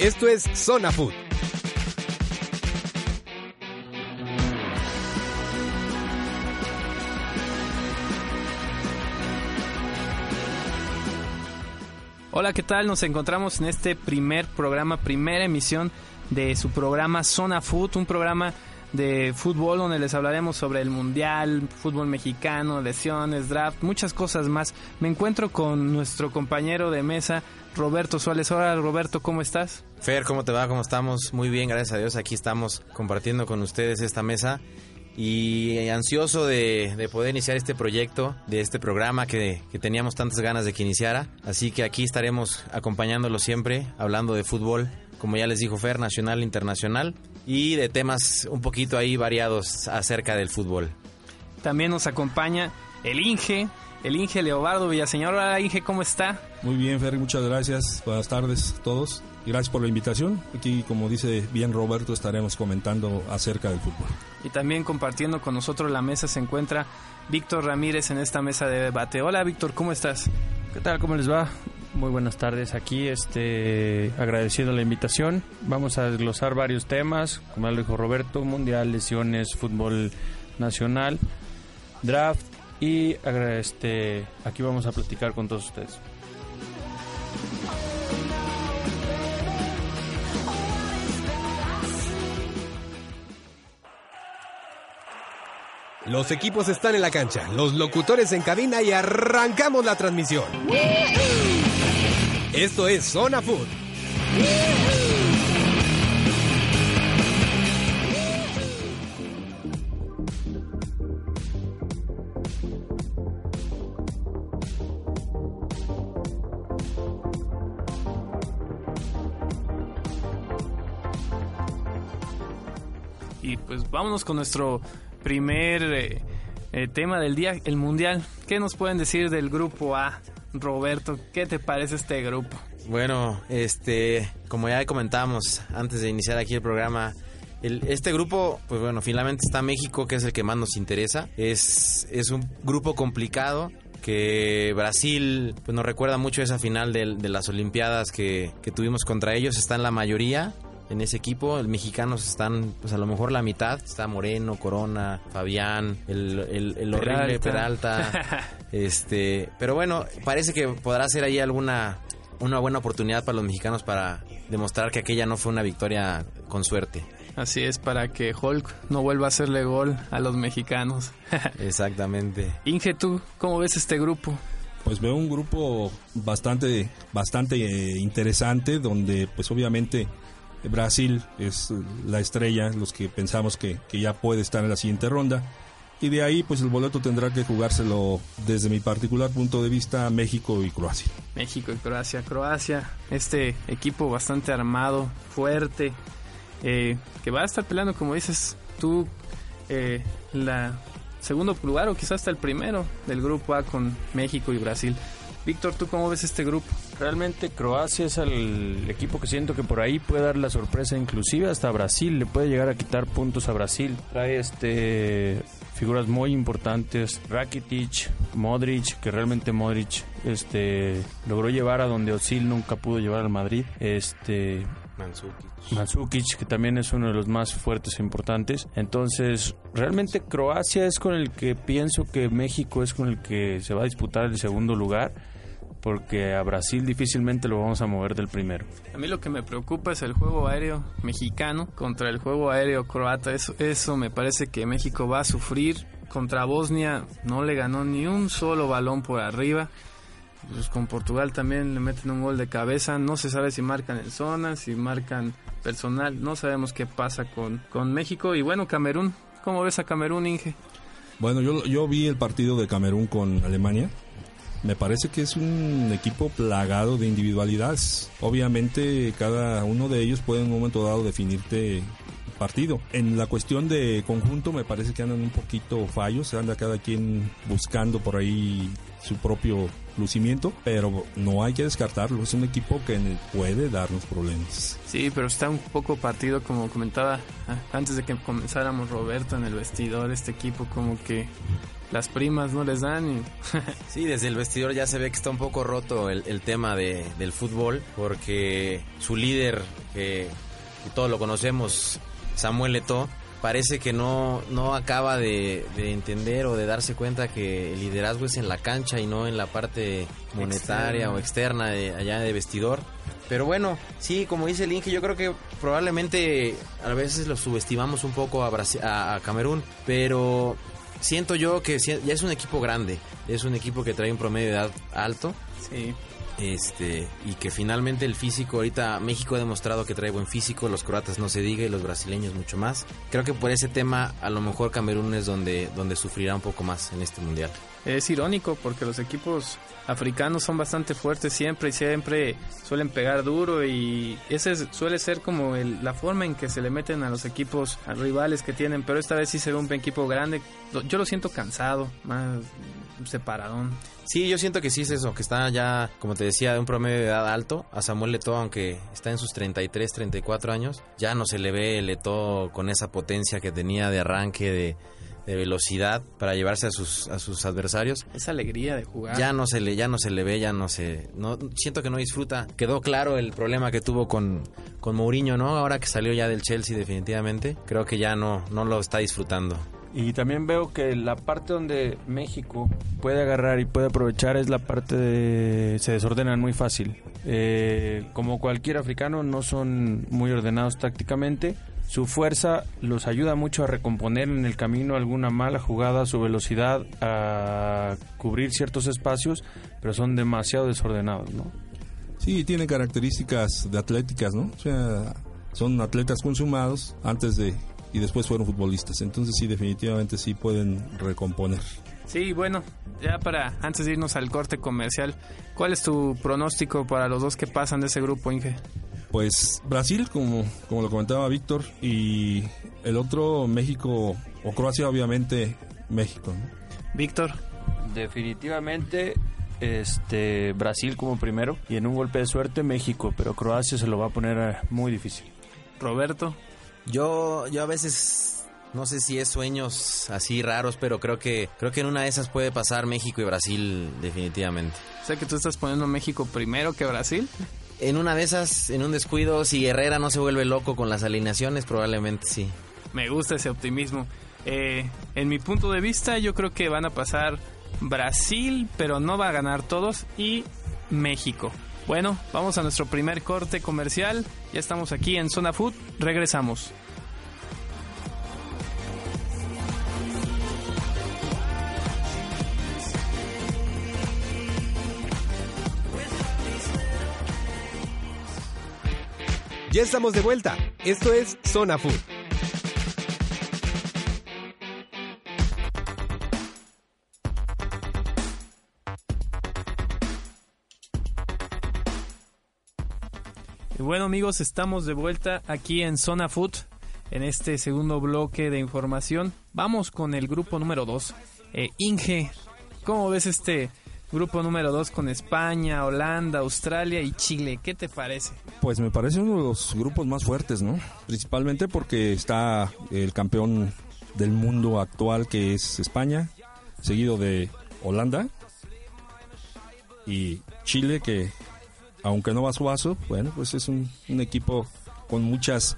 Esto es Zona Food. Hola, ¿qué tal? Nos encontramos en este primer programa, primera emisión de su programa Zona Food, un programa de fútbol donde les hablaremos sobre el mundial, fútbol mexicano, lesiones, draft, muchas cosas más. Me encuentro con nuestro compañero de mesa, Roberto Suárez. Hola Roberto, ¿cómo estás? Fer, ¿cómo te va? ¿Cómo estamos? Muy bien, gracias a Dios. Aquí estamos compartiendo con ustedes esta mesa y ansioso de, de, poder iniciar este proyecto, de este programa que, que, teníamos tantas ganas de que iniciara. Así que aquí estaremos acompañándolo siempre, hablando de fútbol, como ya les dijo Fer, nacional, internacional, y de temas un poquito ahí variados acerca del fútbol. También nos acompaña el Inge, el Inge Leobardo Villaseñor. Hola Inge, ¿cómo está? Muy bien, Fer, muchas gracias. Buenas tardes a todos. Gracias por la invitación. Aquí, como dice bien Roberto, estaremos comentando acerca del fútbol. Y también compartiendo con nosotros la mesa se encuentra Víctor Ramírez en esta mesa de debate. Hola Víctor, ¿cómo estás? ¿Qué tal? ¿Cómo les va? Muy buenas tardes aquí, este, agradeciendo la invitación. Vamos a desglosar varios temas, como ya lo dijo Roberto, mundial, lesiones, fútbol nacional, draft y este, aquí vamos a platicar con todos ustedes. Los equipos están en la cancha, los locutores en cabina y arrancamos la transmisión. Esto es Zona Food. Y pues vámonos con nuestro primer eh, eh, tema del día, el Mundial. ¿Qué nos pueden decir del grupo A? Roberto, ¿qué te parece este grupo? Bueno, este, como ya comentamos antes de iniciar aquí el programa, el, este grupo, pues bueno, finalmente está México, que es el que más nos interesa. Es, es un grupo complicado que Brasil pues nos recuerda mucho esa final de, de las Olimpiadas que, que tuvimos contra ellos, está en la mayoría, en ese equipo. Los mexicanos están, pues a lo mejor la mitad. Está Moreno, Corona, Fabián, el, el, el horrible Peralta. este, pero bueno, parece que podrá ser ahí alguna una buena oportunidad para los mexicanos para demostrar que aquella no fue una victoria con suerte. Así es, para que Hulk no vuelva a hacerle gol a los mexicanos. Exactamente. Inge, ¿tú cómo ves este grupo? Pues veo un grupo bastante, bastante eh, interesante, donde pues obviamente Brasil es la estrella, los que pensamos que, que, ya puede estar en la siguiente ronda. Y de ahí, pues el boleto tendrá que jugárselo desde mi particular punto de vista México y Croacia. México y Croacia. Croacia, este equipo bastante armado, fuerte, eh, que va a estar peleando, como dices tú, eh, la segundo lugar o quizás hasta el primero del grupo A con México y Brasil. Víctor, ¿tú cómo ves este grupo? Realmente Croacia es el equipo que siento que por ahí puede dar la sorpresa, inclusive hasta Brasil, le puede llegar a quitar puntos a Brasil. Trae este figuras muy importantes, Rakitic, Modric, que realmente Modric este logró llevar a donde Osil nunca pudo llevar al Madrid. Este Mandzukic. Mandzukic, que también es uno de los más fuertes e importantes. Entonces, realmente Croacia es con el que pienso que México es con el que se va a disputar el segundo lugar porque a Brasil difícilmente lo vamos a mover del primero. A mí lo que me preocupa es el juego aéreo mexicano contra el juego aéreo croata. Eso, eso me parece que México va a sufrir. Contra Bosnia no le ganó ni un solo balón por arriba. Pues con Portugal también le meten un gol de cabeza. No se sabe si marcan en zona, si marcan personal. No sabemos qué pasa con, con México. Y bueno, Camerún. ¿Cómo ves a Camerún, Inge? Bueno, yo, yo vi el partido de Camerún con Alemania me parece que es un equipo plagado de individualidades. Obviamente cada uno de ellos puede en un momento dado definirte partido. En la cuestión de conjunto me parece que andan un poquito fallos, anda cada quien buscando por ahí su propio lucimiento, pero no hay que descartarlo, es un equipo que puede darnos problemas. Sí, pero está un poco partido, como comentaba ah, antes de que comenzáramos Roberto en el vestidor, este equipo como que las primas no les dan. Y... sí, desde el vestidor ya se ve que está un poco roto el, tema de, del fútbol, porque su líder, que todos lo conocemos, Samuel Leto parece que no, no acaba de, entender o de darse cuenta que el liderazgo es en la cancha y no en la parte monetaria o externa de, allá de vestidor. Pero bueno, sí, como dice el Inge, yo creo que probablemente a veces lo subestimamos un poco a, a Camerún, pero siento yo que ya es un equipo grande, es un equipo que trae un promedio de edad alto. Sí. Este y que finalmente el físico ahorita México ha demostrado que trae buen físico los croatas no se diga y los brasileños mucho más. Creo que por ese tema a lo mejor Camerún es donde donde sufrirá un poco más en este mundial es irónico porque los equipos africanos son bastante fuertes siempre y siempre suelen pegar duro y ese suele ser como la forma en que se le meten a los equipos a rivales que tienen, pero esta vez sí se ve un equipo grande. Yo lo siento cansado, más separadón. Sí, yo siento que sí es eso, que está ya, como te decía, de un promedio de edad alto. A Samuel Leto, aunque está en sus 33, 34 años, ya no se le ve Leto con esa potencia que tenía de arranque, de de velocidad para llevarse a sus, a sus adversarios. Esa alegría de jugar. Ya no se le, ya no se le ve, ya no se, no, siento que no disfruta. Quedó claro el problema que tuvo con, con Mourinho, ¿no? Ahora que salió ya del Chelsea definitivamente, creo que ya no, no lo está disfrutando. Y también veo que la parte donde México puede agarrar y puede aprovechar es la parte de... se desordenan muy fácil. Eh, como cualquier africano no son muy ordenados tácticamente, su fuerza los ayuda mucho a recomponer en el camino alguna mala jugada, su velocidad a cubrir ciertos espacios, pero son demasiado desordenados, ¿no? Sí, tienen características de atléticas, ¿no? O sea, son atletas consumados antes de y después fueron futbolistas. Entonces sí, definitivamente sí pueden recomponer. Sí, bueno, ya para antes de irnos al corte comercial, ¿cuál es tu pronóstico para los dos que pasan de ese grupo, Inge? Pues Brasil, como, como lo comentaba Víctor, y el otro México o Croacia, obviamente México. Víctor. Definitivamente este Brasil como primero y en un golpe de suerte México, pero Croacia se lo va a poner eh, muy difícil. Roberto. Yo, yo a veces no sé si es sueños así raros, pero creo que creo que en una de esas puede pasar México y Brasil definitivamente. O sea que tú estás poniendo México primero que Brasil en una de esas, en un descuido, si Herrera no se vuelve loco con las alineaciones, probablemente sí. Me gusta ese optimismo. Eh, en mi punto de vista, yo creo que van a pasar Brasil, pero no va a ganar todos, y México. Bueno, vamos a nuestro primer corte comercial. Ya estamos aquí en Zona Food. Regresamos. Estamos de vuelta. Esto es Zona Food. Bueno amigos, estamos de vuelta aquí en Zona Food, en este segundo bloque de información. Vamos con el grupo número 2. Eh, Inge, ¿cómo ves este Grupo número 2 con España, Holanda, Australia y Chile. ¿Qué te parece? Pues me parece uno de los grupos más fuertes, ¿no? Principalmente porque está el campeón del mundo actual que es España, seguido de Holanda y Chile que aunque no va a su bueno, pues es un equipo con muchas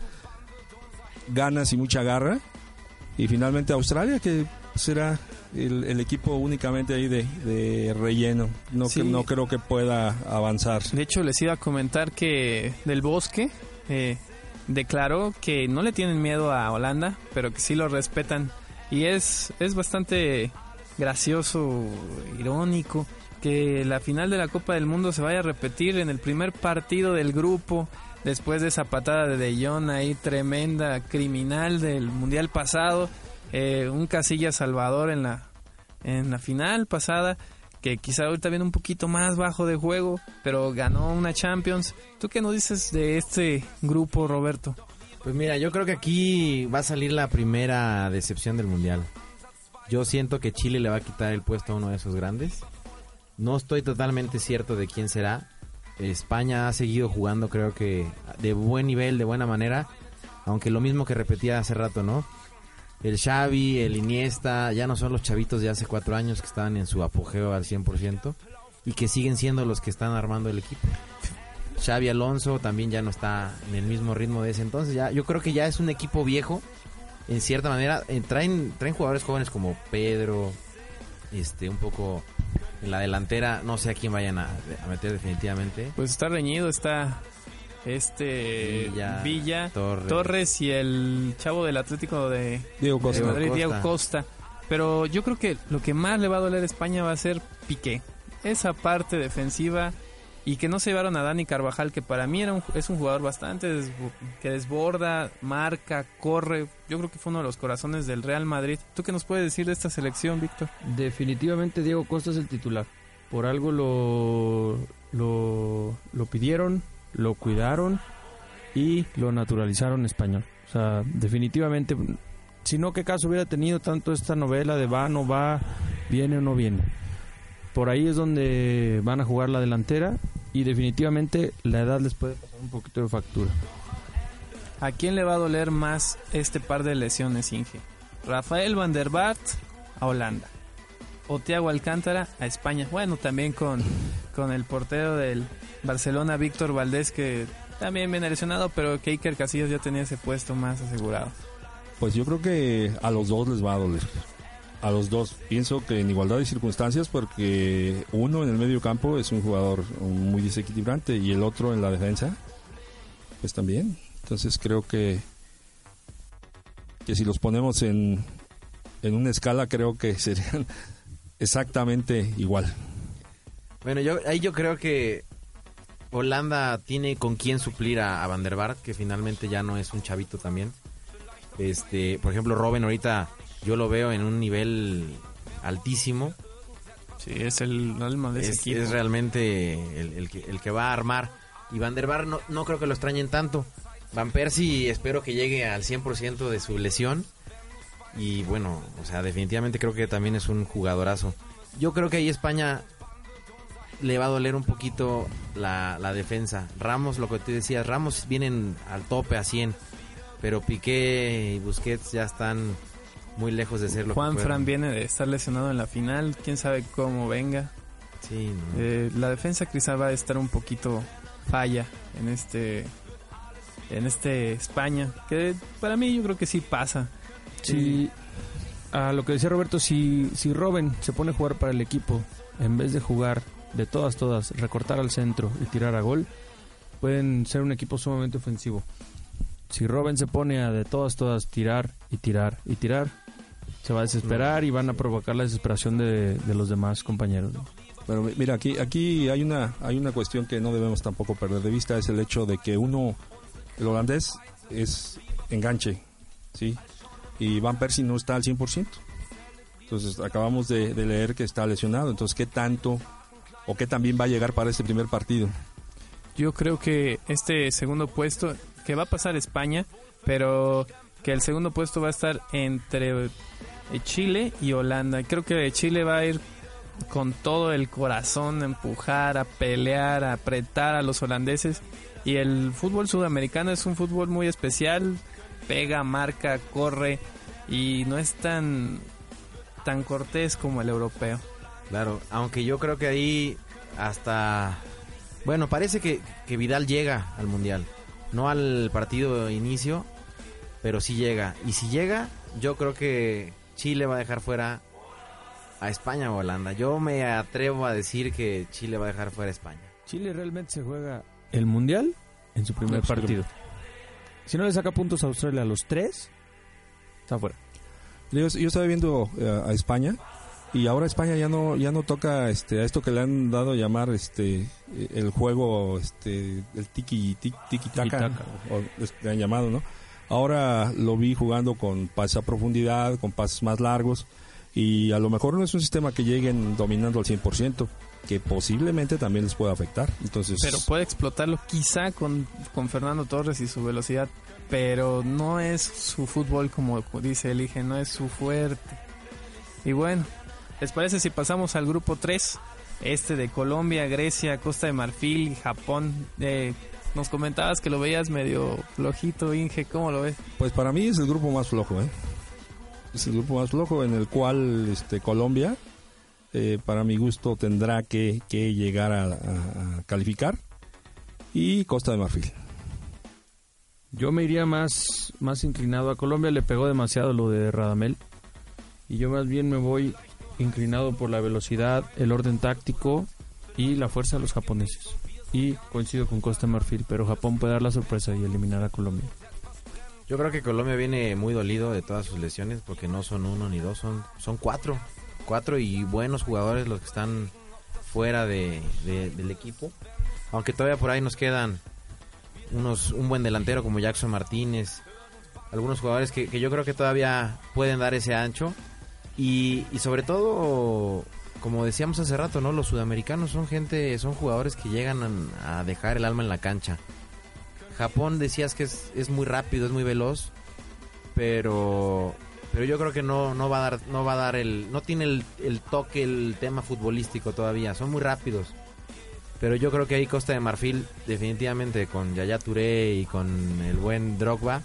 ganas y mucha garra. Y finalmente Australia que será el, equipo únicamente ahí de, relleno. No, que, no creo que pueda avanzar. De hecho, les iba a comentar que Del Bosque eh, declaró que no le tienen miedo a Holanda, pero que sí lo respetan. Y es, es bastante gracioso, irónico, que la final de la Copa del Mundo se vaya a repetir en el primer partido del grupo después de esa patada de De Jong ahí tremenda, criminal del Mundial pasado eh, un Casilla Salvador en la, en la final pasada que quizá ahorita viene un poquito más bajo de juego, pero ganó una Champions. ¿Tú qué nos dices de este grupo, Roberto? Pues mira, yo creo que aquí va a salir la primera decepción del Mundial. Yo siento que Chile le va a quitar el puesto a uno de esos grandes. No estoy totalmente cierto de quién será. España ha seguido jugando, creo que de buen nivel, de buena manera. Aunque lo mismo que repetía hace rato, ¿no? El Xavi, el Iniesta, ya no son los chavitos de hace cuatro años que estaban en su apogeo al 100% y que siguen siendo los que están armando el equipo. Xavi Alonso también ya no está en el mismo ritmo de ese entonces. Ya, yo creo que ya es un equipo viejo, en cierta manera. Eh, traen, traen jugadores jóvenes como Pedro, este, un poco en la delantera. No sé a quién vayan a, a meter definitivamente. Pues está reñido, está este Villa, Villa, Torres. Torres. y el chavo del Atlético de, Diego de Costa. Madrid, Costa. Diego Costa. Pero yo creo que lo que más le va a doler a España va a ser Piqué. Esa parte defensiva y que no se llevaron a Dani Carvajal, que para mí era un- es un jugador bastante desbo- que desborda, marca, corre. Yo creo que fue uno de los corazones del Real Madrid. ¿Tú qué nos puedes decir de esta selección, Víctor? Definitivamente Diego Costa es el titular. Por algo lo, lo, lo pidieron, lo cuidaron y lo naturalizaron español. O sea, definitivamente, si no, ¿qué caso hubiera tenido tanto esta novela de va, no va, viene o no viene? Por ahí es donde van a jugar la delantera y definitivamente la edad les puede pasar un poquito de factura. ¿A quién le va a doler más este par de lesiones, Inge? Rafael Van der Vaart a Holanda. O Alcántara a España. Bueno, también con, con el portero del Barcelona, Víctor Valdés, que también viene lesionado, pero que Iker Casillas ya tenía ese puesto más asegurado. Pues yo creo que a los dos les va a doler. A los dos. Pienso que en igualdad de circunstancias porque uno en el medio campo es un jugador muy desequilibrante y el otro en la defensa, pues también. Entonces creo que, que si los ponemos en, en una escala creo que serían exactamente igual. Bueno, yo ahí yo creo que Holanda tiene con quién suplir a, a Van der Vaart, que finalmente ya no es un chavito también. Este, por ejemplo, Robin ahorita yo lo veo en un nivel altísimo. Sí, es el alma de ese Es, equipo. es realmente el, el que, el que va a armar. Y Van der Vaart no, no creo que lo extrañen tanto. Van Persie espero que llegue al 100% de su lesión. Y bueno, o sea, definitivamente creo que también es un jugadorazo. Yo creo que ahí España le va a doler un poquito la, la defensa. Ramos, lo que te decía, Ramos vienen al tope a 100. Pero Piqué y Busquets ya están muy lejos de ser lo Juan que Fran viene de estar lesionado en la final. Quién sabe cómo venga. Sí, no. Eh, la defensa quizá va a estar un poquito falla en este en este España que para mí yo creo que sí pasa Si, a lo que decía Roberto, si, si Robin se pone a jugar para el equipo, en vez de jugar de todas, todas, recortar al centro y tirar a gol, pueden ser un equipo sumamente ofensivo. Si Robin se pone a de todas, todas tirar y tirar y tirar, se va a desesperar y van a provocar la desesperación de, de los demás compañeros. ¿no? Pero mi- mira, aquí, aquí hay una, hay una cuestión que no debemos tampoco perder de vista, es el hecho de que uno, el holandés, es enganche, ¿sí? Y Van Persie no está al 100%. Entonces, acabamos de, de leer que está lesionado. Entonces, ¿qué tanto o qué también va a llegar para este primer partido? yo creo que este segundo puesto que va a pasar España pero que el segundo puesto va a estar entre eh, Chile y Holanda creo que Chile va a ir con todo el corazón a empujar a pelear a apretar a los holandeses y el fútbol sudamericano es un fútbol muy especial pega marca corre y no es tan tan cortés como el europeo Claro, aunque yo creo que ahí hasta... Bueno, parece que, que Vidal llega al Mundial. No al partido de inicio, pero sí llega. Y si llega, yo creo que Chile va a dejar fuera a España o Holanda. Yo me atrevo a decir que Chile va a dejar fuera a España. Chile realmente se juega el Mundial en su primer No, partido. Si no le saca puntos a Australia a los tres, está fuera. Yo, yo estaba viendo eh, a España y ahora España ya no ya no toca este a esto que le han dado a llamar este el juego este el tiki tiki, tiki taka. o es que han llamado no ahora lo vi jugando con pases a profundidad con pases más largos Y a lo mejor no es un sistema que lleguen dominando al 100%, que posiblemente también les pueda afectar. Entonces, Pero puede explotarlo quizá con, con Fernando Torres y su velocidad, pero no es su fútbol como dice Elige, no es su fuerte. Y bueno, ¿les parece si pasamos al grupo 3? Este de Colombia, Grecia, Costa de Marfil Japón. Eh, nos comentabas que lo veías medio flojito, Inge, ¿cómo lo ves? Pues para mí es el grupo más flojo, ¿eh? Es el grupo más flojo en el cual este, Colombia, eh, para mi gusto, tendrá que, que llegar a, a- a calificar. Y Costa de Marfil. Yo me iría más, más inclinado a Colombia, le pegó demasiado lo de Radamel. Y yo más bien me voy inclinado por la velocidad, el orden táctico y la fuerza de los japoneses. Y coincido con Costa de Marfil, pero Japón puede dar la sorpresa y eliminar a Colombia. Yo creo que Colombia viene muy dolido de todas sus lesiones porque no son uno ni dos, son, son cuatro. Cuatro y buenos jugadores los que están fuera de, de- del equipo. Aunque todavía por ahí nos quedan unos un buen delantero como Jackson Martínez. Algunos jugadores que, que yo creo que todavía pueden dar ese ancho. Y, y sobre todo, como decíamos hace rato, ¿no? Los sudamericanos son gente, son jugadores que llegan a, a dejar el alma en la cancha. Japón decías que es, es muy rápido, es muy veloz, pero pero yo creo que no, no va a dar no va a dar el no tiene el, el toque el tema futbolístico todavía, son muy rápidos. Pero yo creo que ahí Costa de Marfil definitivamente con Yaya Touré y con el buen Drogba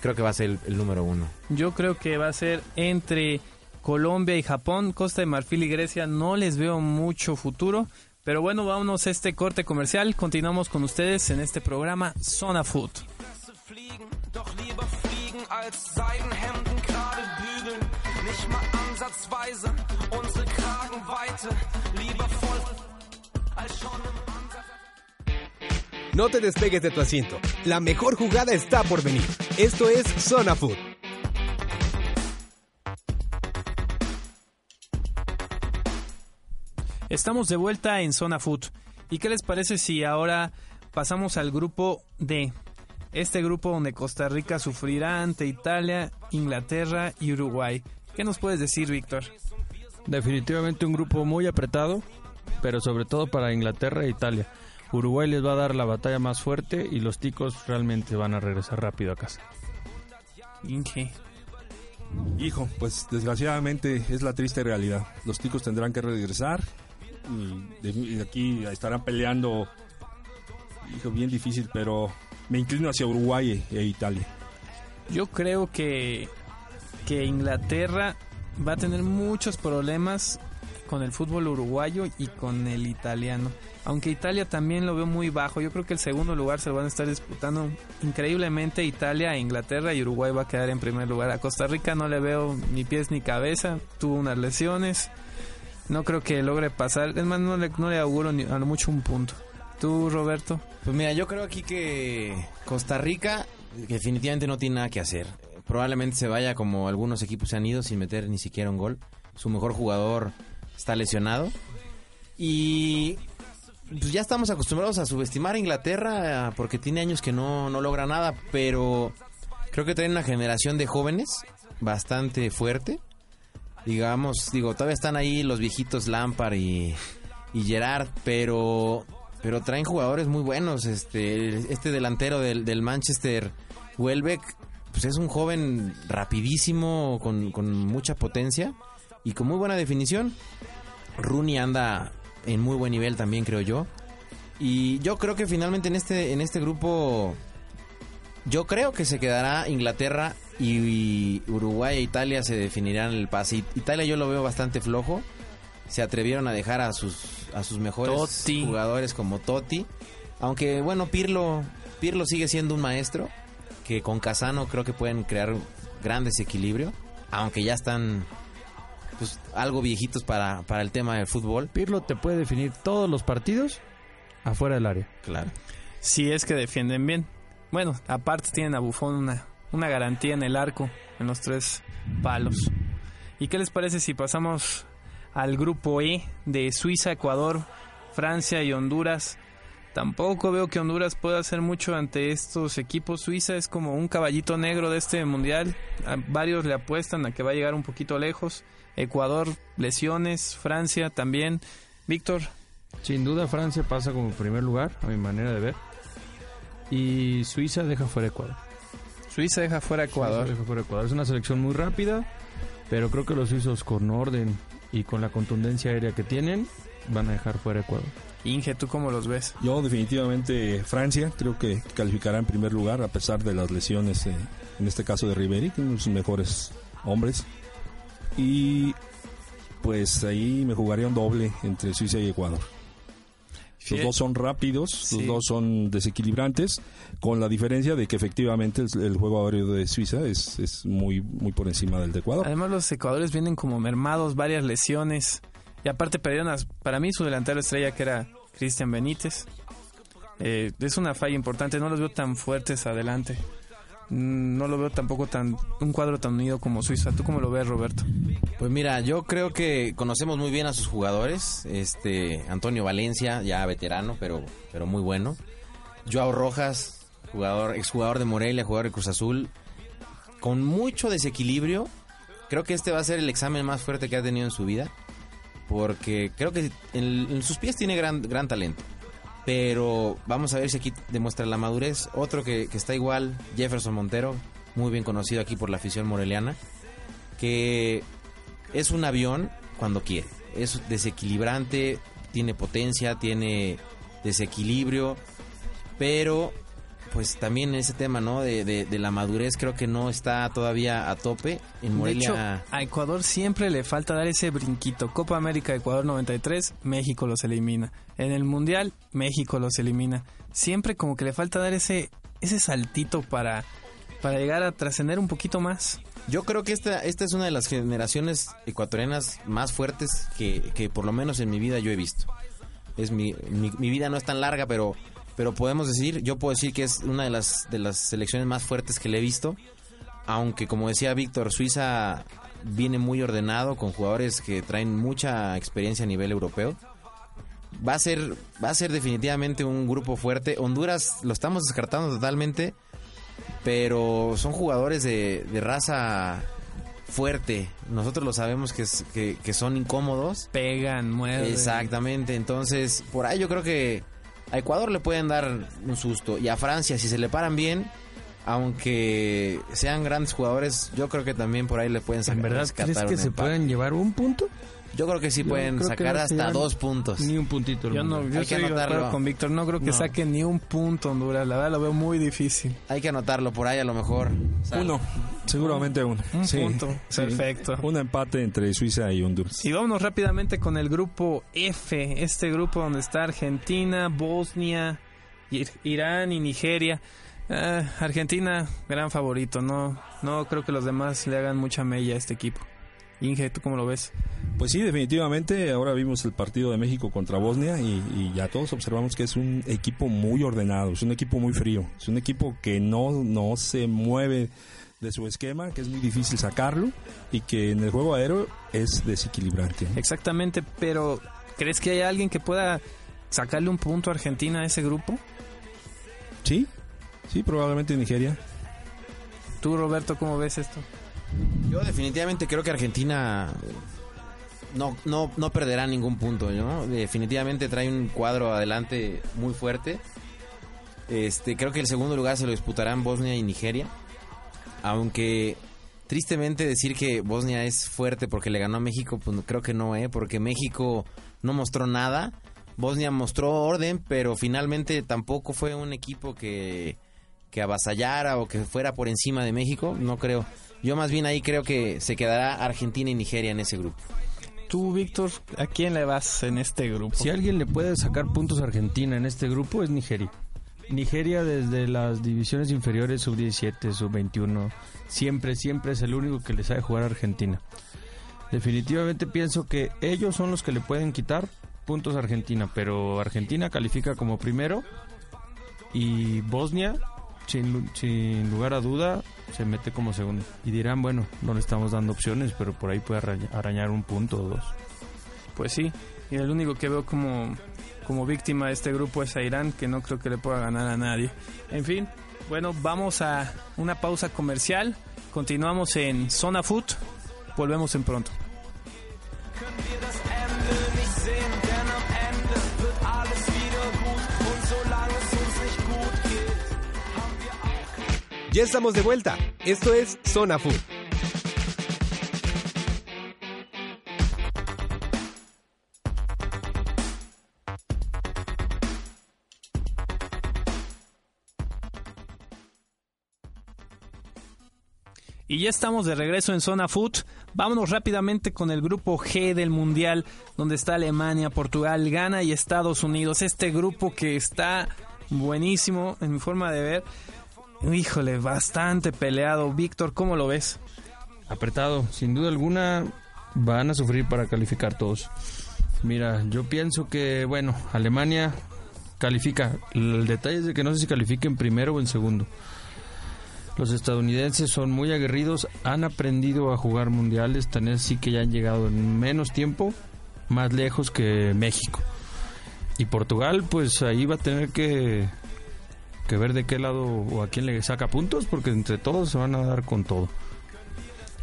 creo que va a ser el, el número uno. Yo creo que va a ser entre Colombia y Japón, Costa de Marfil y Grecia. No les veo mucho futuro. Pero bueno, vámonos a este corte comercial. Continuamos con ustedes en este programa Zona Food. Fliegen, doch lieber fliegen als Seidenhemden gerade bügeln. Nicht mal ansatzweise unsere Kragenweite, lieber voll als schon im Ansatz. No te despegues de tu asiento. La mejor jugada está por venir. Esto es Zona Food. Estamos de vuelta en Zona Food. ¿Y qué les parece si ahora pasamos al grupo D? Este grupo donde Costa Rica sufrirá ante Italia, Inglaterra y Uruguay. ¿Qué nos puedes decir, Víctor? Definitivamente un grupo muy apretado, pero sobre todo para Inglaterra e Italia. Uruguay les va a dar la batalla más fuerte y los ticos realmente van a regresar rápido a casa. Inge. Hijo, pues desgraciadamente es la triste realidad. Los ticos tendrán que regresar y de, y de aquí estarán peleando. Hijo, bien difícil, pero me inclino hacia Uruguay e, e Italia. Yo creo que, que Inglaterra va a tener muchos problemas con el fútbol uruguayo y con el italiano. Aunque Italia también lo veo muy bajo. Yo creo que el segundo lugar se van a estar disputando increíblemente Italia, Inglaterra y Uruguay va a quedar en primer lugar. A Costa Rica no le veo ni pies ni cabeza. Tuvo unas lesiones. No creo que logre pasar. Es más, no le, no le auguro ni a lo mucho un punto. ¿Tú, Roberto? Pues mira, yo creo aquí que Costa Rica definitivamente no tiene nada que hacer. Probablemente se vaya como algunos equipos se han ido sin meter ni siquiera un gol. Su mejor jugador está lesionado. Y pues ya estamos acostumbrados a subestimar a Inglaterra eh, porque tiene años que no, no logra nada, pero creo que traen una generación de jóvenes bastante fuerte. Digamos, digo, todavía están ahí los viejitos Lampard y, y Gerard, pero pero traen jugadores muy buenos. Este, este delantero del, del Manchester, Welbeck, pues es un joven rapidísimo, con, con mucha potencia y con muy buena definición. Rooney anda en muy buen nivel también, creo yo. Y yo creo que finalmente en este, en este grupo, yo creo que se quedará Inglaterra y, y Uruguay e Italia se definirán el pase. Italia yo lo veo bastante flojo. Se atrevieron a dejar a sus, a sus mejores Totti. jugadores como Totti. Aunque bueno, Pirlo, Pirlo sigue siendo un maestro. Que con Casano creo que pueden crear gran desequilibrio. Aunque ya están pues, algo viejitos para, para el tema del fútbol. Pirlo te puede definir todos los partidos afuera del área. Claro. Si es que defienden bien. Bueno, aparte tienen a Buffon una, una garantía en el arco, en los tres palos. ¿Y qué les parece si pasamos al grupo E de Suiza, Ecuador, Francia y Honduras? Tampoco veo que Honduras pueda hacer mucho ante estos equipos. Suiza es como un caballito negro de este mundial. A varios le apuestan a que va a llegar un poquito lejos. Ecuador, lesiones. Francia también. Víctor, Sin duda Francia pasa como primer lugar, a mi manera de ver. Y Suiza deja fuera Ecuador. Suiza deja fuera Ecuador. Suiza deja fuera Ecuador. Es una selección muy rápida, pero creo que los suizos con orden y con la contundencia aérea que tienen van a dejar fuera Ecuador. Inge, ¿tú cómo los ves? Yo definitivamente Francia creo que calificará en primer lugar a pesar de las lesiones, eh, en este caso de Riveri, que es uno de sus mejores hombres. Y pues ahí me jugaría un doble entre Suiza y Ecuador. Los dos son rápidos, Sí. los dos son desequilibrantes, con la diferencia de que efectivamente el, el juego aéreo de Suiza es, es muy, muy por encima del de Ecuador. Además los ecuadores vienen como mermados, varias lesiones. Y aparte perdieron a- para mí su delantero estrella que era Cristian Benítez. Eh, es una falla importante, no los veo tan fuertes adelante. Mm, No lo veo tampoco tan un cuadro tan unido como Suiza. ¿Tú cómo lo ves, Roberto? Pues mira, yo creo que conocemos muy bien a sus jugadores. Este Antonio Valencia, ya veterano, pero, pero muy bueno. Joao Rojas, jugador, exjugador de Morelia, jugador de Cruz Azul, con mucho desequilibrio. Creo que este va a ser el examen más fuerte que ha tenido en su vida. Porque creo que en, sus pies tiene gran, gran talento. Pero vamos a ver si aquí demuestra la madurez. Otro que, que está igual, Jefferson Montero, muy bien conocido aquí por la afición moreliana. Que es un avión cuando quiere. Es desequilibrante, tiene potencia, tiene desequilibrio, pero pues también ese tema, ¿no? De, de- de la madurez creo que no está todavía a tope. En De hecho, Morelia, a Ecuador siempre le falta dar ese brinquito. Copa América Ecuador 93, México los elimina. En el Mundial, México los elimina. Siempre como que le falta dar ese ese saltito para para llegar a trascender un poquito más. yo creo que esta, esta es una de las generaciones ecuatorianas más fuertes que, que por lo menos en mi vida yo he visto. Es mi, mi, mi vida no es tan larga, pero, pero podemos decir, yo puedo decir que es una de las, de las selecciones más fuertes que le he visto. Aunque como decía Víctor, Suiza viene muy ordenado con jugadores que traen mucha experiencia a nivel europeo. Va a ser, va a ser definitivamente un grupo fuerte. Honduras lo estamos descartando totalmente, pero son jugadores de, de raza fuerte. Nosotros lo sabemos que, es- que, que son incómodos. Pegan, mueven. Exactamente, entonces por ahí yo creo que a Ecuador le pueden dar un susto y a Francia si se le paran bien, aunque sean grandes jugadores, yo creo que también por ahí le pueden sacar. ¿En verdad crees que se pueden llevar un punto? Yo creo que sí Yo pueden sacar hasta dos puntos. Ni un puntito. Yo no, yo Hay que anotarlo. con Víctor, no creo que No. saque ni un punto Honduras, la verdad lo veo muy difícil. Hay que anotarlo por ahí a lo mejor. Uno, seguramente uno. Un Sí, punto, sí. perfecto. Un empate entre Suiza y Honduras. Y vámonos rápidamente con el grupo F, este grupo donde está Argentina, Bosnia, Ir- Irán y Nigeria. Ah, Argentina, gran favorito, no, no creo que los demás le hagan mucha mella a este equipo. Inge, ¿tú cómo lo ves? Pues sí, definitivamente. Ahora vimos el partido de México contra Bosnia y, y ya todos observamos que es un equipo muy ordenado, es un equipo muy frío, es un equipo que no, no se mueve de su esquema, que es muy difícil sacarlo y que en el juego aéreo es desequilibrante. Exactamente, pero ¿crees que hay alguien que pueda sacarle un punto a Argentina a ese grupo? Sí, sí, probablemente Nigeria. Tú, Roberto, ¿cómo ves esto? Yo definitivamente creo que Argentina no, no, no perderá ningún punto, ¿no? Definitivamente trae un cuadro adelante muy fuerte. Este, creo que el segundo lugar se lo disputarán Bosnia y Nigeria. Aunque tristemente decir que Bosnia es fuerte porque le ganó a México, pues creo que no, ¿eh? Porque México no mostró nada. Bosnia mostró orden, pero finalmente tampoco fue un equipo que, que avasallara o que fuera por encima de México. No creo. Yo más bien ahí creo que se quedará Argentina y Nigeria en ese grupo. Tú, Víctor, ¿a quién le vas en este grupo? Si alguien le puede sacar puntos a Argentina en este grupo es Nigeria. Nigeria desde las divisiones inferiores sub-17, sub-21, siempre, siempre es el único que le sabe jugar a Argentina. Definitivamente pienso que ellos son los que le pueden quitar puntos a Argentina, pero Argentina califica como primero y Bosnia, sin, lu- sin lugar a duda, se mete como segundo. Y dirán, bueno, no le estamos dando opciones, pero por ahí puede araña- arañar un punto o dos. Pues sí. Y el único que veo como, como víctima de este grupo es a Irán, que no creo que le pueda ganar a nadie. En fin, bueno, vamos a una pausa comercial. Continuamos en Zona Food. Volvemos en pronto. Ya estamos de vuelta. Esto es Zona Food. Y ya estamos de regreso en Zona Food. Vámonos rápidamente con el grupo G del Mundial, donde está Alemania, Portugal, Ghana y Estados Unidos. Este grupo que está buenísimo en mi forma de ver. Híjole, bastante peleado. Víctor, ¿cómo lo ves? Apretado, sin duda alguna van a sufrir para calificar todos. Mira, yo pienso que, bueno, Alemania califica. El detalle es de que no sé si califiquen primero o en segundo. Los estadounidenses son muy aguerridos, han aprendido a jugar mundiales, tan es así que ya han llegado en menos tiempo, más lejos que México. Y Portugal, pues ahí va a tener que, que ver de qué lado o a quién le saca puntos, porque entre todos se van a dar con todo.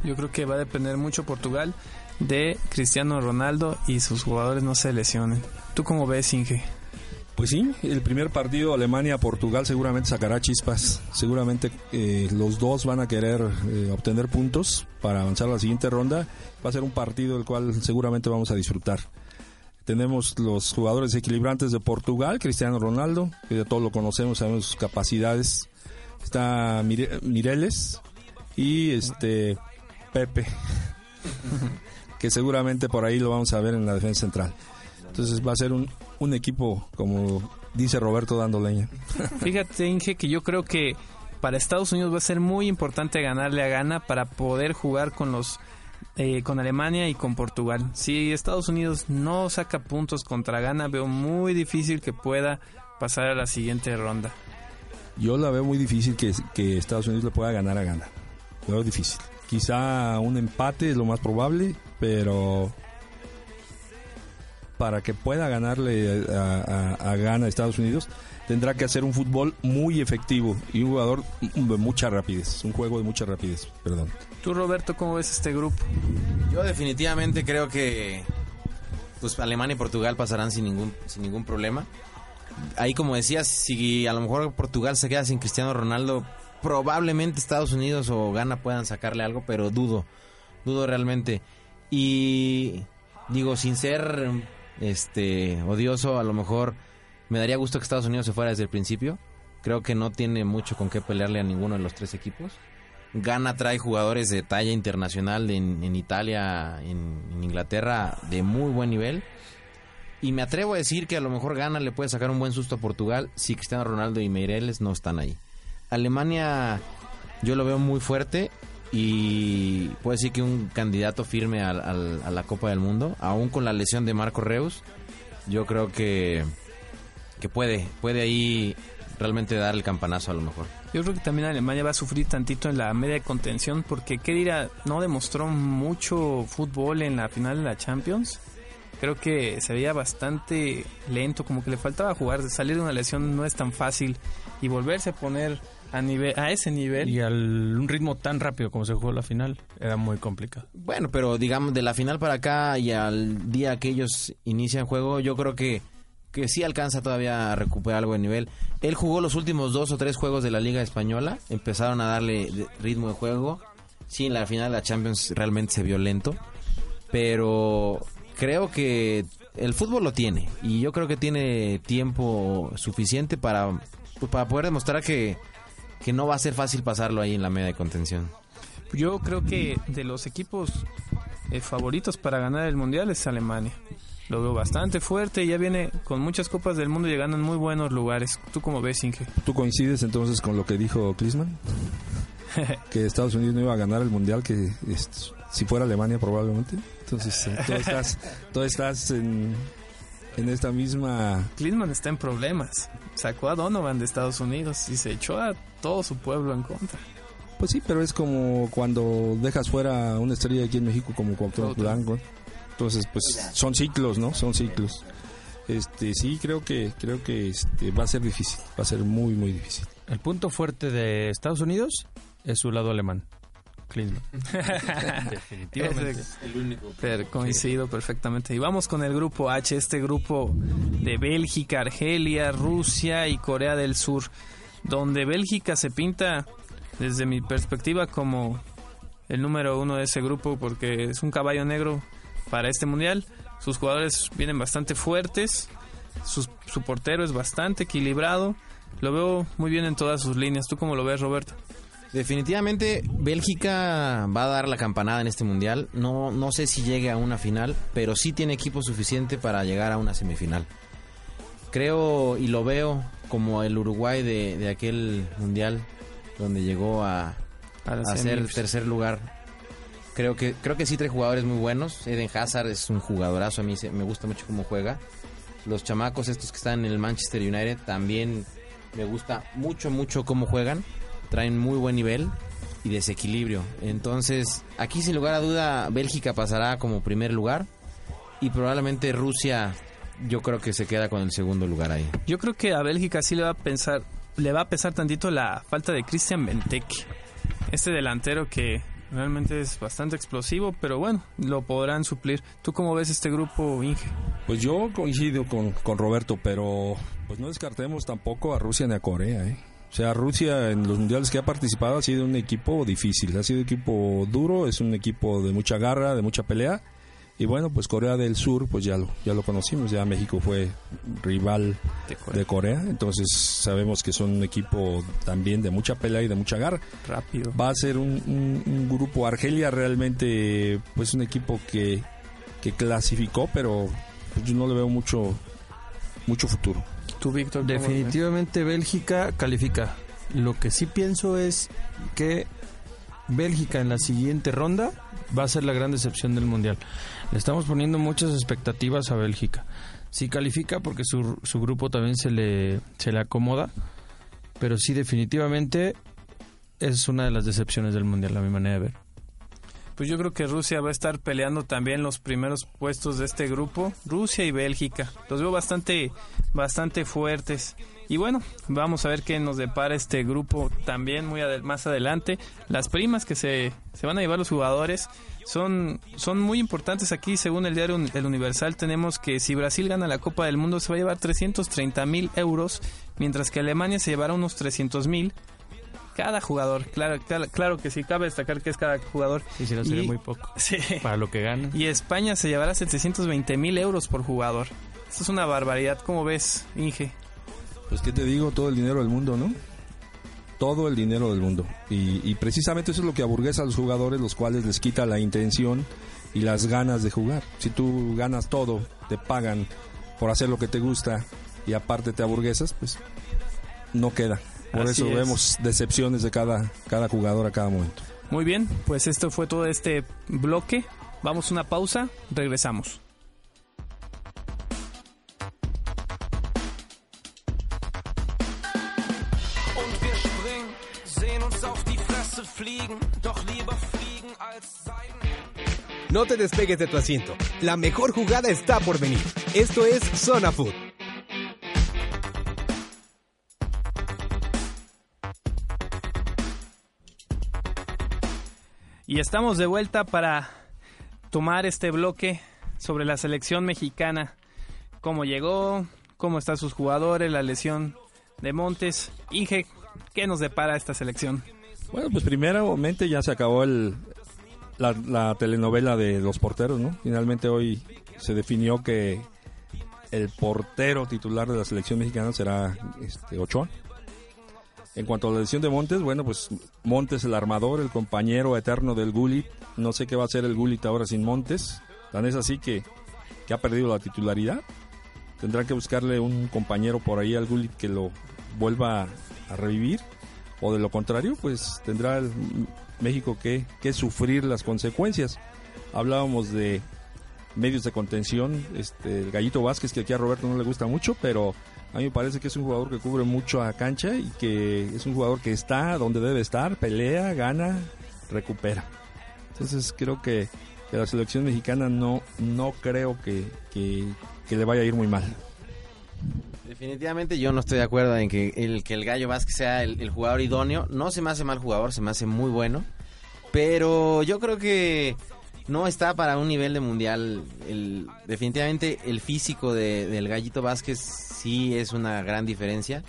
Yo creo que va a depender mucho Portugal de Cristiano Ronaldo y sus jugadores no se lesionen. ¿Tú cómo ves, Inge? Pues sí, el primer partido Alemania-Portugal seguramente sacará chispas. Seguramente eh, los dos van a querer eh, obtener puntos para avanzar a la siguiente ronda. Va a ser un partido el cual seguramente vamos a disfrutar. Tenemos los jugadores equilibrantes de Portugal, Cristiano Ronaldo, que ya todos lo conocemos, sabemos sus capacidades. Está Mire- Mireles y este Pepe, que seguramente por ahí lo vamos a ver en la defensa central. Entonces va a ser un, un equipo, como dice Roberto, dando leña. Fíjate, Inge, que yo creo que para Estados Unidos va a ser muy importante ganarle a Ghana para poder jugar con los eh, con Alemania y con Portugal. Si Estados Unidos no saca puntos contra Ghana, veo muy difícil que pueda pasar a la siguiente ronda. Yo la veo muy difícil que, Estados Unidos le pueda ganar a Ghana. Lo veo difícil. Quizá un empate es lo más probable, pero para que pueda ganarle a, a, a Ghana Estados Unidos, tendrá que hacer un fútbol muy efectivo y un jugador de mucha rapidez, un juego de mucha rapidez, perdón. Tú, Roberto, ¿cómo ves este grupo? Yo definitivamente creo que pues Alemania y Portugal pasarán sin ningún sin ningún problema. Ahí como decías, si a lo mejor Portugal se queda sin Cristiano Ronaldo, probablemente Estados Unidos o Ghana puedan sacarle algo, pero dudo, dudo realmente. Y digo, sin ser este odioso, a lo mejor me daría gusto que Estados Unidos se fuera desde el principio. Creo que no tiene mucho con qué pelearle a ninguno de los tres equipos. Ghana trae jugadores de talla internacional en, Italia, en, Inglaterra, de muy buen nivel. Y me atrevo a decir que a lo mejor Ghana le puede sacar un buen susto a Portugal si Cristiano Ronaldo y Meireles no están ahí. Alemania yo lo veo muy fuerte y puedo decir que un candidato firme al, a la Copa del Mundo, aún con la lesión de Marco Reus, yo creo que, que puede, puede ahí realmente dar el campanazo a lo mejor. Yo creo que también Alemania va a sufrir tantito en la media de contención porque qué dirá, no demostró mucho fútbol en la final de la Champions. Creo que se veía bastante lento, como que le faltaba jugar, salir de una lesión no es tan fácil y volverse a poner a nivel a ese nivel y al un ritmo tan rápido como se jugó la final era muy complicado. Bueno, pero digamos de la final para acá y al día que ellos inician juego, yo creo que que sí alcanza todavía a recuperar algo de nivel. Él jugó los últimos dos o tres juegos de la Liga Española, empezaron a darle ritmo de juego. Sí, en la final de la Champions realmente se vio lento, pero creo que el fútbol lo tiene y yo creo que tiene tiempo suficiente para, para poder demostrar que, que no va a ser fácil pasarlo ahí en la media de contención. Yo creo que de los equipos eh, favoritos para ganar el mundial es Alemania. Lo veo bastante fuerte y ya viene con muchas copas del mundo llegando en muy buenos lugares. ¿Tú cómo ves, Inge? ¿Tú coincides entonces con lo que dijo Klinsmann? que Estados Unidos no iba a ganar el mundial, que si fuera Alemania probablemente. Entonces, eh, tú estás, tú estás en, en esta misma... Klinsmann está en problemas. Sacó a Donovan de Estados Unidos y se echó a todo su pueblo en contra. Pues sí, pero es como cuando dejas fuera una estrella aquí en México como Cuauhtémoc Blanco. Entonces, pues son ciclos, ¿no? Son ciclos. Este, sí, creo que creo que este, va a ser difícil, va a ser muy muy difícil. El punto fuerte de Estados Unidos es su lado alemán. Klinsmann. Definitivamente. Per- coincido perfectamente. Y vamos con el grupo H, este grupo de Bélgica, Argelia, Rusia y Corea del Sur, donde Bélgica se pinta, desde mi perspectiva, como el número uno de ese grupo, porque es un caballo negro para este mundial. Sus jugadores vienen bastante fuertes, sus- su portero es bastante equilibrado. Lo veo muy bien en todas sus líneas. ¿Tú cómo lo ves, Roberto? Definitivamente Bélgica va a dar la campanada en este mundial. No, no sé si llegue a una final, pero sí tiene equipo suficiente para llegar a una semifinal. Creo y lo veo como el Uruguay de, de aquel mundial donde llegó a, A a ser tercer lugar. Creo que creo que sí trae jugadores muy buenos. Eden Hazard es un jugadorazo, a mí me gusta mucho cómo juega. Los chamacos estos que están en el Manchester United también me gusta mucho mucho cómo juegan. Traen muy buen nivel y desequilibrio. Entonces, aquí sin lugar a duda Bélgica pasará como primer lugar y probablemente Rusia yo creo que se queda con el segundo lugar ahí. Yo creo que a Bélgica sí le va a pensar, le va a pesar tantito la falta de Christian Benteke. Este delantero que realmente es bastante explosivo, pero bueno, lo podrán suplir. ¿Tú cómo ves este grupo, Inge? Pues yo coincido con, con Roberto, pero pues no descartemos tampoco a Rusia ni a Corea, ¿eh? O sea, Rusia en los mundiales que ha participado ha sido un equipo difícil, ha sido un equipo duro, es un equipo de mucha garra, de mucha pelea. Y bueno, pues Corea del Sur, pues ya lo, ya lo conocimos, ya México fue rival De Corea. de Corea, entonces sabemos que son un equipo también de mucha pelea y de mucha garra. Rápido. Va a ser un, un- un grupo, Argelia realmente, pues un equipo que, que clasificó, pero pues, yo no le veo mucho, mucho futuro. ¿Tú, Víctor? ves? Definitivamente Bélgica califica. Lo que sí pienso es que Bélgica en la siguiente ronda va a ser la gran decepción del Mundial. Le estamos poniendo muchas expectativas a Bélgica. Sí califica porque su, su grupo también se le, se le acomoda, pero sí definitivamente es una de las decepciones del Mundial, a mi manera de ver. Pues yo creo que Rusia va a estar peleando también los primeros puestos de este grupo. Rusia y Bélgica. Los veo bastante, bastante fuertes. Y bueno, vamos a ver qué nos depara este grupo también muy ade- más adelante. Las primas que se, se van a llevar los jugadores son, son muy importantes aquí. Según el diario El Universal, tenemos que si Brasil gana la Copa del Mundo se va a llevar 330 mil euros, mientras que Alemania se llevará unos 300 mil. Cada jugador, claro, claro, claro que sí, cabe destacar que es cada jugador. Si no sería Y- muy poco. Sí. Para lo que ganan. Y España se llevará 720 mil euros por jugador. Esto es una barbaridad. ¿Cómo ves, Inge? Pues qué te digo, todo el dinero del mundo, ¿no? Todo el dinero del mundo. Y, y precisamente eso es lo que aburguesa a los jugadores, los cuales les quita la intención y las ganas de jugar. Si tú ganas todo, te pagan por hacer lo que te gusta y aparte te aburguesas, pues no queda. Por Así eso es. vemos decepciones de cada, cada jugador a cada momento. Muy bien, pues esto fue todo este bloque. Vamos a una pausa, regresamos. No te despegues de tu asiento. La mejor jugada está por venir. Esto es Zona Food. Y estamos de vuelta para tomar este bloque sobre la selección mexicana. Cómo llegó, cómo están sus jugadores, la lesión de Montes. Inge, ¿qué nos depara esta selección? Bueno, pues primeramente ya se acabó el, la, la telenovela de los porteros, ¿no? Finalmente hoy se definió que el portero titular de la selección mexicana será este, Ochoa. En cuanto a la lesión de Montes, bueno, pues Montes el armador, el compañero eterno del Gullit. No sé qué va a hacer el Gullit ahora sin Montes. Tan es así que, que ha perdido la titularidad. Tendrá que buscarle un compañero por ahí al Gullit que lo vuelva a revivir o de lo contrario, pues tendrá el México que, que sufrir las consecuencias. Hablábamos de medios de contención, este, Gallito Vázquez, que aquí a Roberto no le gusta mucho, pero a mí me parece que es un jugador que cubre mucho a cancha y que es un jugador que está donde debe estar, pelea, gana, recupera. Entonces creo que que la selección mexicana no, no creo que, que le vaya a ir muy mal. Definitivamente yo no estoy de acuerdo en que el, que el Gallo Vázquez sea el, jugador idóneo. No se me hace mal jugador, se me hace muy bueno. Pero yo creo que no está para un nivel de mundial. El, definitivamente el físico de- del Gallito Vázquez sí es una gran diferencia.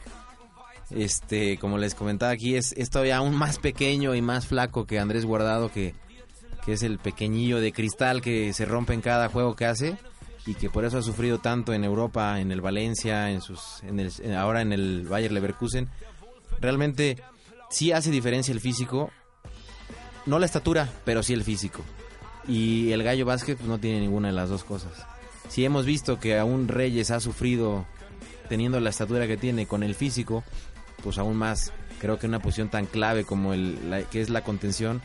Este, como les comentaba aquí, es, es todavía aún más pequeño y más flaco que Andrés Guardado, que, que es el pequeñillo de cristal que se rompe en cada juego que hace y que por eso ha sufrido tanto en Europa, en el Valencia, en sus, en el, ahora en el Bayer Leverkusen. Realmente sí hace diferencia el físico, no la estatura, pero sí el físico. Y el Gallo Vázquez pues, no tiene ninguna de las dos cosas. Si hemos visto que aún Reyes ha sufrido teniendo la estatura que tiene con el físico, pues aún más creo que una posición tan clave como el, la- que es la contención,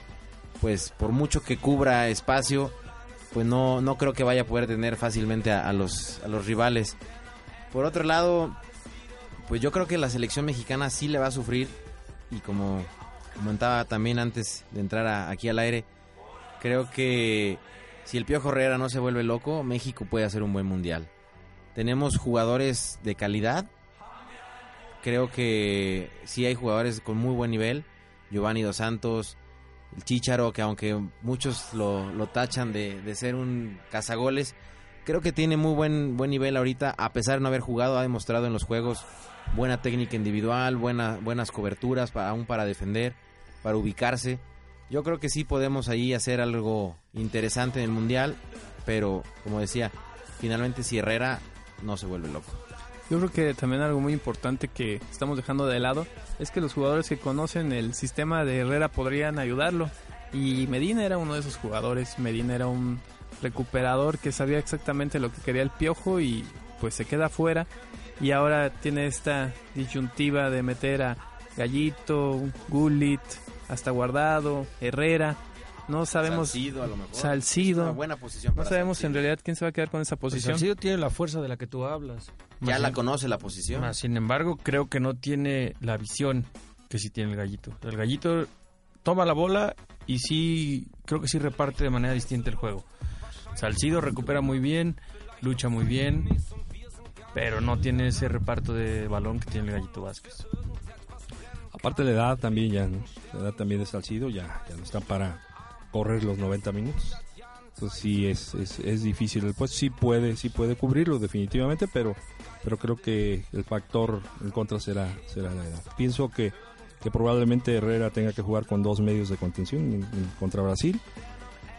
pues por mucho que cubra espacio, pues no, no creo que vaya a poder tener fácilmente a, los, a los rivales. Por otro lado, pues yo creo que la selección mexicana sí le va a sufrir y como comentaba también antes de entrar a- aquí al aire, creo que si el Piojo Herrera no se vuelve loco, México puede hacer un buen mundial. Tenemos jugadores de calidad. Creo que sí hay jugadores con muy buen nivel. Giovanni Dos Santos, el Chicharo, que aunque muchos lo, lo tachan de, de ser un cazagoles, creo que tiene muy buen, buen nivel ahorita, a pesar de no haber jugado, ha demostrado en los juegos buena técnica individual, buena, buenas coberturas, para, aún para defender, para ubicarse. Yo creo que sí podemos ahí hacer algo interesante en el Mundial, pero como decía, finalmente si Herrera no se vuelve loco. Yo creo que también algo muy importante que estamos dejando de lado es que los jugadores que conocen el sistema de Herrera podrían ayudarlo. Y Medina era uno de esos jugadores. Medina era un recuperador que sabía exactamente lo que quería el piojo y pues se queda fuera. Y ahora tiene esta disyuntiva de meter a Gallito, Gullit, hasta Guardado, Herrera. No sabemos. Salcido, a lo mejor. Salcido. Es una buena posición No sabemos Salcido. en realidad quién se va a quedar con esa Pues posición. Salcido tiene la fuerza de la que tú hablas. Ya Más la sin- conoce la posición. más sin embargo, creo que no tiene la visión que sí tiene el gallito. El gallito toma la bola y sí, creo que sí reparte de manera distinta el juego. Salcido recupera muy bien, lucha muy bien, pero no tiene ese reparto de balón que tiene el gallito Vázquez. Aparte la edad también ya, ¿no? La edad también de Salcido ya, ya no está para correr los 90 minutos. Entonces sí es, es, es difícil. El puesto sí puede, sí puede cubrirlo definitivamente, pero, pero creo que el factor en contra será, será la edad. Pienso que, que probablemente Herrera tenga que jugar con dos medios de contención en- en- contra Brasil.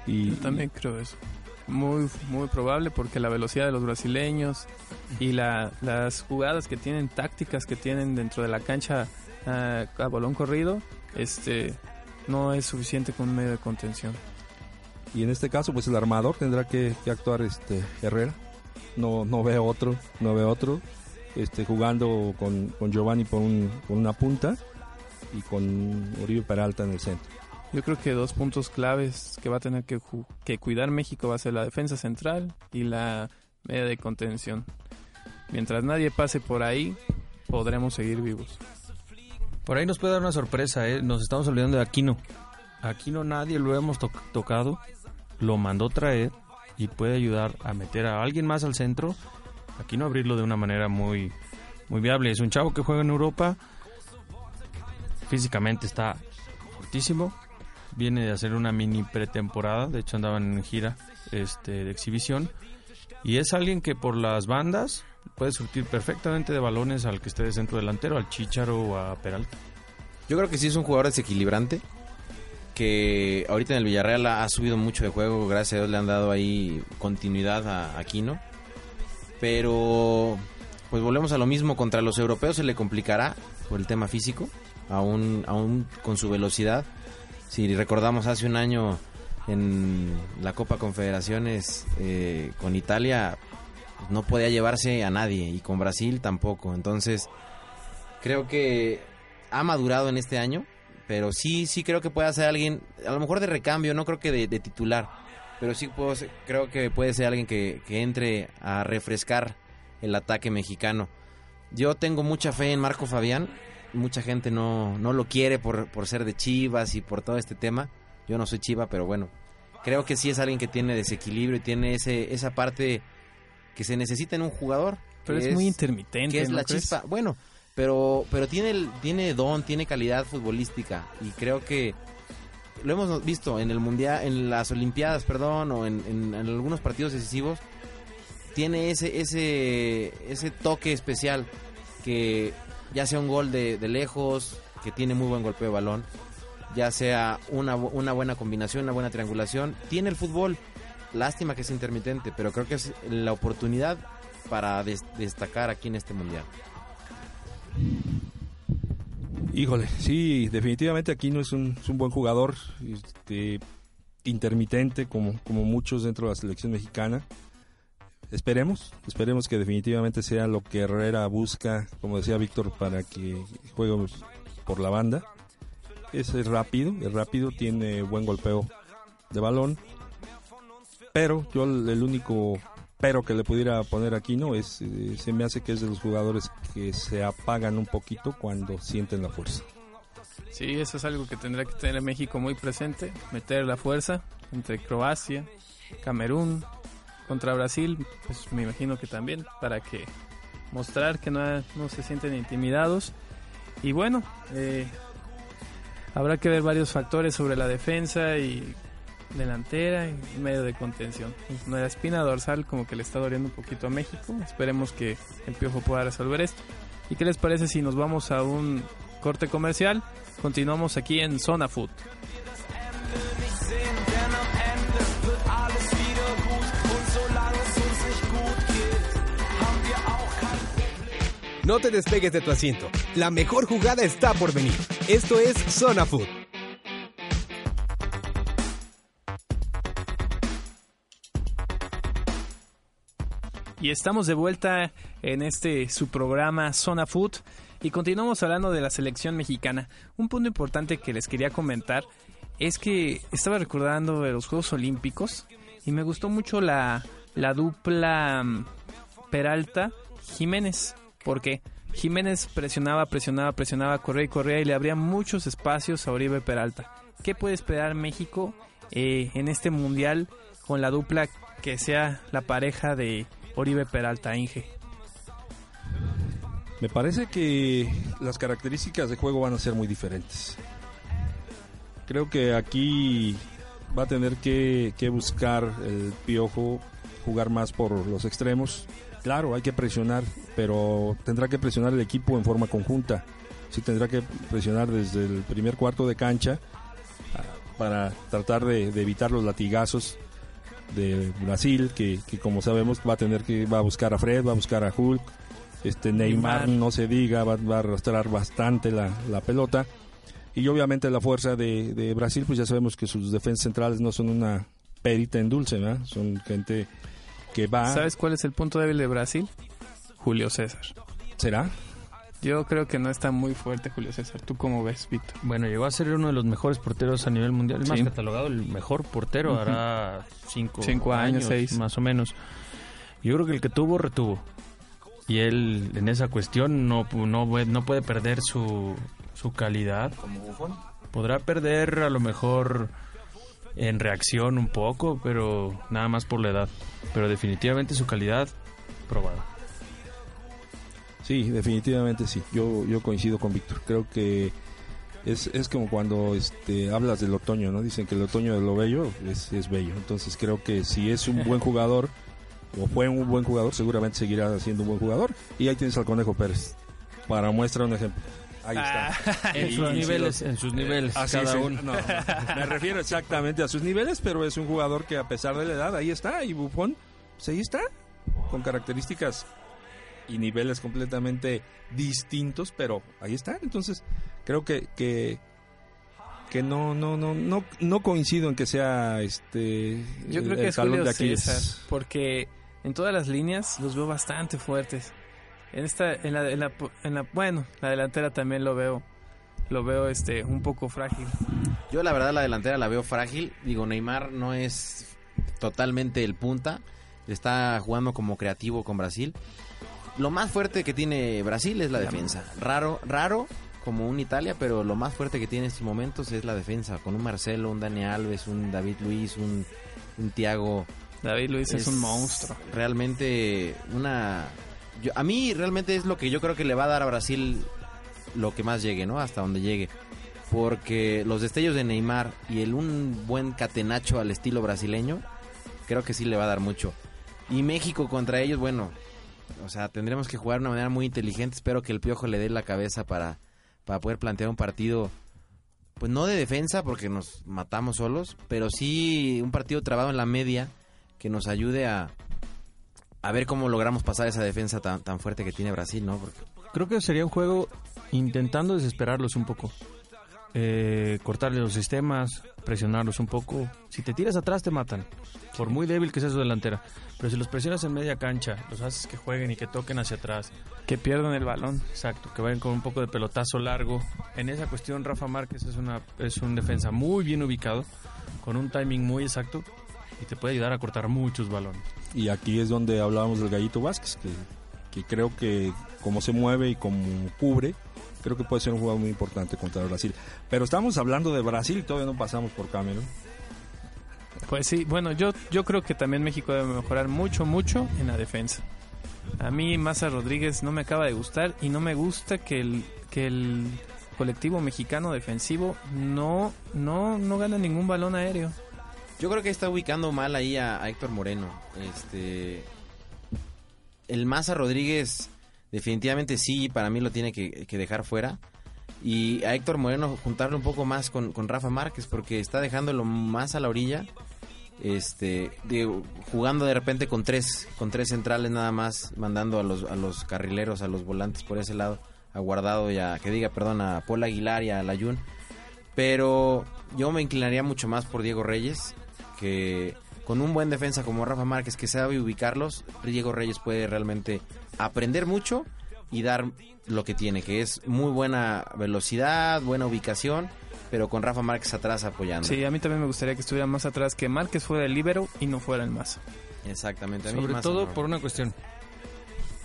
Y, Yo también creo eso. Muy, muy probable porque la velocidad de los brasileños y la- las jugadas que tienen, tácticas que tienen dentro de la cancha ah, a balón corrido, este no es suficiente con un medio de contención. Y en este caso, pues el armador tendrá que, que actuar este Herrera. No, no veo otro, no veo otro. Este, jugando con, con Giovanni por, un- por una punta y con Uribe Peralta en el centro. Yo creo que dos puntos claves que va a tener que, que cuidar México va a ser la defensa central y la media de contención. Mientras nadie pase por ahí, podremos seguir vivos. Por ahí nos puede dar una sorpresa, ¿eh? nos estamos olvidando de Aquino. Aquino nadie lo hemos to- tocado, lo mandó traer y puede ayudar a meter a alguien más al centro. Aquino abrirlo de una manera muy, muy viable. Es un chavo que juega en Europa, físicamente está fortísimo, viene de hacer una mini pretemporada, de hecho andaban en gira este, de exhibición. Y es alguien que por las bandas puede surtir perfectamente de balones al que esté de centro delantero, al Chicharo o a Peralta. Yo creo que sí es un jugador desequilibrante. Que ahorita en el Villarreal ha subido mucho de juego. Gracias a Dios le han dado ahí continuidad a Aquino. Pero pues volvemos a lo mismo. Contra los europeos se le complicará por el tema físico. Aún, aún con su velocidad. Si recordamos hace un año en la Copa Confederaciones eh, con Italia pues, no podía llevarse a nadie y con Brasil tampoco. Entonces creo que ha madurado en este año, pero sí, sí creo que puede ser alguien, a lo mejor de recambio, no creo que de, titular, pero sí puedo creo que puede ser alguien que, que entre a refrescar el ataque mexicano. Yo tengo mucha fe en Marco Fabián, mucha gente no, no lo quiere por, por ser de Chivas y por todo este tema. Yo no soy Chiva, pero bueno, creo que sí es alguien que tiene desequilibrio y tiene ese esa parte que se necesita en un jugador. Pero es, muy intermitente. que es ¿no la crees? chispa. Bueno, pero pero tiene tiene don, tiene calidad futbolística y creo que lo hemos visto en el mundial, en las olimpiadas, perdón, o en, en- en algunos partidos decisivos. Tiene ese ese ese toque especial que ya sea un gol de, de lejos, que tiene muy buen golpeo de balón, ya sea una, una buena combinación, una buena triangulación, tiene el fútbol. Lástima que es intermitente, pero creo que es la oportunidad para des- destacar aquí en este mundial. Híjole, sí, definitivamente aquí no es un, es un buen jugador, este, intermitente como, muchos dentro de la selección mexicana. Esperemos, esperemos que definitivamente sea lo que Herrera busca, como decía Víctor, para que juegue por la banda. Es rápido, es rápido, tiene buen golpeo de balón. Pero yo el, único pero que le pudiera poner aquí no es, eh, se me hace que es de los jugadores que se apagan un poquito cuando sienten la fuerza. Sí, eso es algo que tendrá que tener México muy presente, meter la fuerza entre Croacia, Camerún, contra Brasil, pues me imagino que también, para que mostrar que no, no se sienten intimidados. Y bueno, eh, habrá que ver varios factores sobre la defensa y delantera y medio de contención. La espina dorsal como que le está doliendo un poquito a México. Esperemos que el Piojo pueda resolver esto. ¿Y qué les parece si nos vamos a un corte comercial? Continuamos aquí en Zona Food. No te despegues de tu asiento. La mejor jugada está por venir. Esto es Zona Food. Y estamos de vuelta en este su programa Zona Food y continuamos hablando de la selección mexicana. Un punto importante que les quería comentar es que estaba recordando de los Juegos Olímpicos y me gustó mucho la, la dupla mm, Peralta Jiménez. porque Jiménez presionaba, presionaba, presionaba, corría y corría y le abría muchos espacios a Oribe Peralta. ¿Qué puede esperar México eh, en este mundial con la dupla que sea la pareja de Oribe Peralta Inge? Me parece que las características de juego van a ser muy diferentes. Creo que aquí va a tener que, buscar el piojo jugar más por los extremos. Claro, hay que presionar, pero tendrá que presionar el equipo en forma conjunta. Sí tendrá que presionar desde el primer cuarto de cancha ah, para tratar de evitar los latigazos de Brasil, que, que como sabemos va a tener que va a buscar a Fred, va a buscar a Hulk, este Neymar, Neymar. no se diga, va, va a arrastrar bastante la, la pelota. Y obviamente la fuerza de, de Brasil, pues ya sabemos que sus defensas centrales no son una perita en dulce, ¿verdad? Son gente que va... ¿Sabes cuál es el punto débil de Brasil? Julio César. ¿Será? Yo creo que no está muy fuerte Julio César. ¿Tú cómo ves, Víctor? Bueno, llegó a ser uno de los mejores porteros a nivel mundial. Es más, catalogado el mejor portero. Ujú. Hará cinco, Cinco años, seis. Más o menos. Yo creo que el que tuvo, retuvo. Y él, en esa cuestión, no, no, puede- no puede perder su, su calidad. Podrá perder a lo mejor en reacción un poco, pero nada más por la edad. Pero definitivamente su calidad, probada. Sí, definitivamente sí. Yo, yo coincido con Víctor. Creo que es, es como cuando este, hablas del otoño, ¿no? Dicen que el otoño de lo bello es, es bello. Entonces creo que si es un buen jugador o fue un buen jugador, seguramente seguirá siendo un buen jugador. Y ahí tienes al Conejo Pérez. Para muestra un ejemplo. Ahí está. En Y- sus niveles, en sus niveles, Así cada es, uno. no, no, me refiero exactamente a sus niveles, pero es un jugador que a pesar de la edad, ahí está. Y Buffon, pues ahí está. Con características y niveles completamente distintos, pero ahí está. Entonces, creo que, que, que no, no, no, no, no coincido en que sea este Yo el- creo el que es talón Julio de Aquiles. César, porque en todas las líneas los veo bastante fuertes. En esta, en la, en la, en la- bueno, la delantera también lo veo, lo veo este un poco frágil. Yo la verdad la delantera la veo frágil. Digo, Neymar no es totalmente el punta. Está jugando como creativo con Brasil. Lo más fuerte que tiene Brasil es la defensa. Raro, raro como un Italia, pero lo más fuerte que tiene en estos momentos es la defensa, con un Marcelo, un Dani Alves, un David Luis, un, un Thiago. David Luis es, un monstruo. Realmente una... yo- a mí realmente es lo que yo creo que le va a dar a Brasil lo que más llegue, ¿no? Hasta donde llegue. Porque los destellos de Neymar y el un buen catenacho al estilo brasileño, creo que sí le va a dar mucho. Y México contra ellos, bueno, o sea, tendremos que jugar de una manera muy inteligente. Espero que el Piojo le dé la cabeza para, para poder plantear un partido, pues no de defensa, porque nos matamos solos, pero sí un partido trabado en la media que nos ayude a, a ver cómo logramos pasar esa defensa tan, tan fuerte que tiene Brasil, ¿no? Porque Creo que sería un juego intentando desesperarlos un poco. Eh, cortarle los sistemas, presionarlos un poco. Si te tiras atrás te matan, por muy débil que sea su delantera. Pero si los presionas en media cancha, los haces que jueguen y que toquen hacia atrás. Que pierdan el balón. Exacto, que vayan con un poco de pelotazo largo. En esa cuestión Rafa Márquez es, una, es un defensa muy bien ubicado, con un timing muy exacto y te puede ayudar a cortar muchos balones. Y aquí es donde hablábamos del Gallito Vázquez, que, que creo que como se mueve y como cubre, creo que puede ser un jugador muy importante contra Brasil. Pero estamos hablando de Brasil y todavía no pasamos por Camerún. Pues sí, bueno, yo, yo creo que también México debe mejorar mucho, mucho en la defensa. A mí Maza Rodríguez no me acaba de gustar y no me gusta que el, que el colectivo mexicano defensivo no, no, no gana ningún balón aéreo. Yo creo que está ubicando mal ahí a, a Héctor Moreno. Este. El Maza Rodríguez, definitivamente sí, para mí lo tiene que, dejar fuera. Y a Héctor Moreno juntarlo un poco más con, con Rafa Márquez, porque está dejándolo más a la orilla. Este, digo, jugando de repente con tres, con tres centrales nada más, mandando a los, a los carrileros, a los volantes por ese lado, a Guardado y a, que diga, perdón, a Paul Aguilar y a Layun. Pero yo me inclinaría mucho más por Diego Reyes, que con un buen defensa como Rafa Márquez que sabe ubicarlos, Diego Reyes puede realmente aprender mucho y dar lo que tiene, que es muy buena velocidad, buena ubicación, pero con Rafa Márquez atrás apoyando. Sí, a mí también me gustaría que estuviera más atrás, que Márquez fuera el líbero y no fuera el Maza. Exactamente. a mí Sobre más todo no. por una cuestión.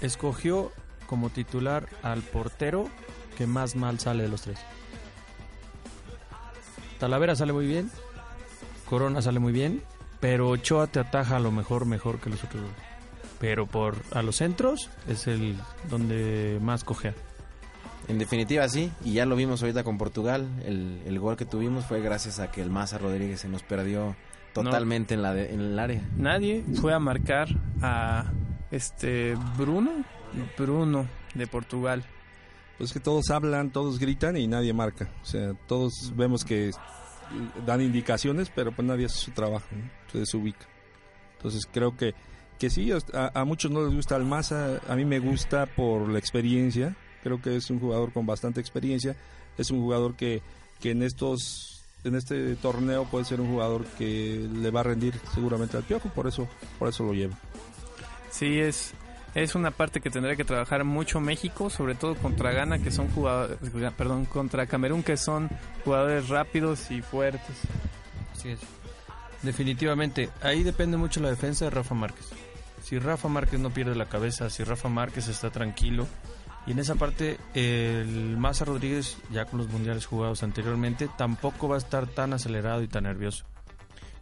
Escogió como titular al portero que más mal sale de los tres. Talavera sale muy bien, Corona sale muy bien, pero Ochoa te ataja a lo mejor mejor que los otros dos. Pero por a los centros es el donde más cojea. En definitiva sí, y ya lo vimos ahorita con Portugal, el, el gol que tuvimos fue gracias a que el Maza Rodríguez se nos perdió totalmente en, la de- en el área. Nadie fue a marcar a este Bruno, Bruno de Portugal. Pues que todos hablan, todos gritan y nadie marca. O sea, todos vemos que dan indicaciones, pero pues nadie hace su trabajo, ¿no? se desubica. Entonces creo que, que sí, a, muchos no les gusta Almaza, a mí me gusta por la experiencia, creo que es un jugador con bastante experiencia, es un jugador que, que en estos en este torneo puede ser un jugador que le va a rendir seguramente al Piojo, por eso por eso lo llevo. Sí, es, es una parte que tendría que trabajar mucho México, sobre todo contra Ghana, que son jugadores, perdón, contra Camerún, que son jugadores rápidos y fuertes. Así es. Definitivamente, ahí depende mucho la defensa de Rafa Márquez. Si Rafa Márquez no pierde la cabeza, si Rafa Márquez está tranquilo, y en esa parte el Maza Rodríguez, ya con los mundiales jugados anteriormente, tampoco va a estar tan acelerado y tan nervioso.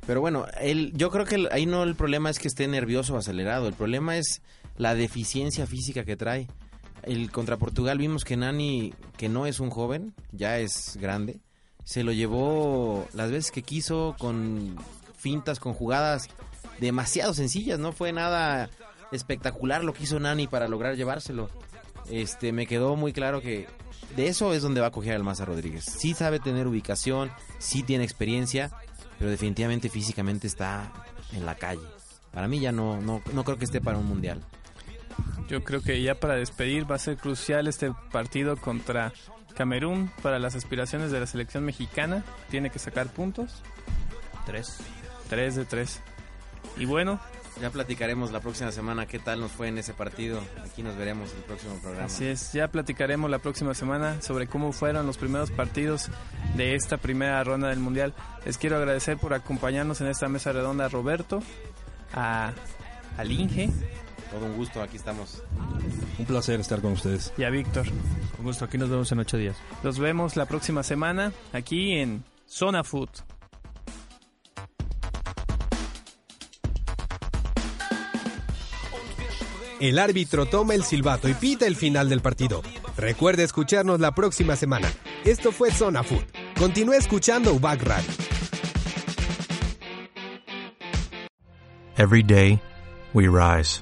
Pero bueno, él, yo creo que el- ahí no el problema es que esté nervioso o acelerado, el problema es la deficiencia física que trae. El contra Portugal vimos que Nani, que no es un joven, ya es grande, se lo llevó las veces que quiso con fintas, con jugadas demasiado sencillas, no fue nada espectacular lo que hizo Nani para lograr llevárselo. Este, me quedó muy claro que de eso es donde va a coger el Maza Rodríguez. Sí sabe tener ubicación, sí tiene experiencia, pero definitivamente físicamente está en la calle. Para mí ya no, no, no creo que esté para un mundial. Yo creo que ya para despedir va a ser crucial este partido contra Camerún para las aspiraciones de la selección mexicana. Tiene que sacar puntos. Tres. Tres de tres. Y bueno, Ya platicaremos la próxima semana qué tal nos fue en ese partido. Aquí nos veremos en el próximo programa. Así es, ya platicaremos la próxima semana sobre cómo fueron los primeros partidos de esta primera ronda del Mundial. Les quiero agradecer por acompañarnos en esta mesa redonda a Roberto, a, al Inge, Todo un gusto, aquí estamos. Un placer estar con ustedes. Y a Víctor. Con gusto, aquí nos vemos en ocho días. Los vemos la próxima semana aquí en Zona Food. El árbitro toma el silbato y pita el final del partido. Recuerde escucharnos la próxima semana. Esto fue Zona Food. Continúe escuchando UBAC Radio. Every day, we rise,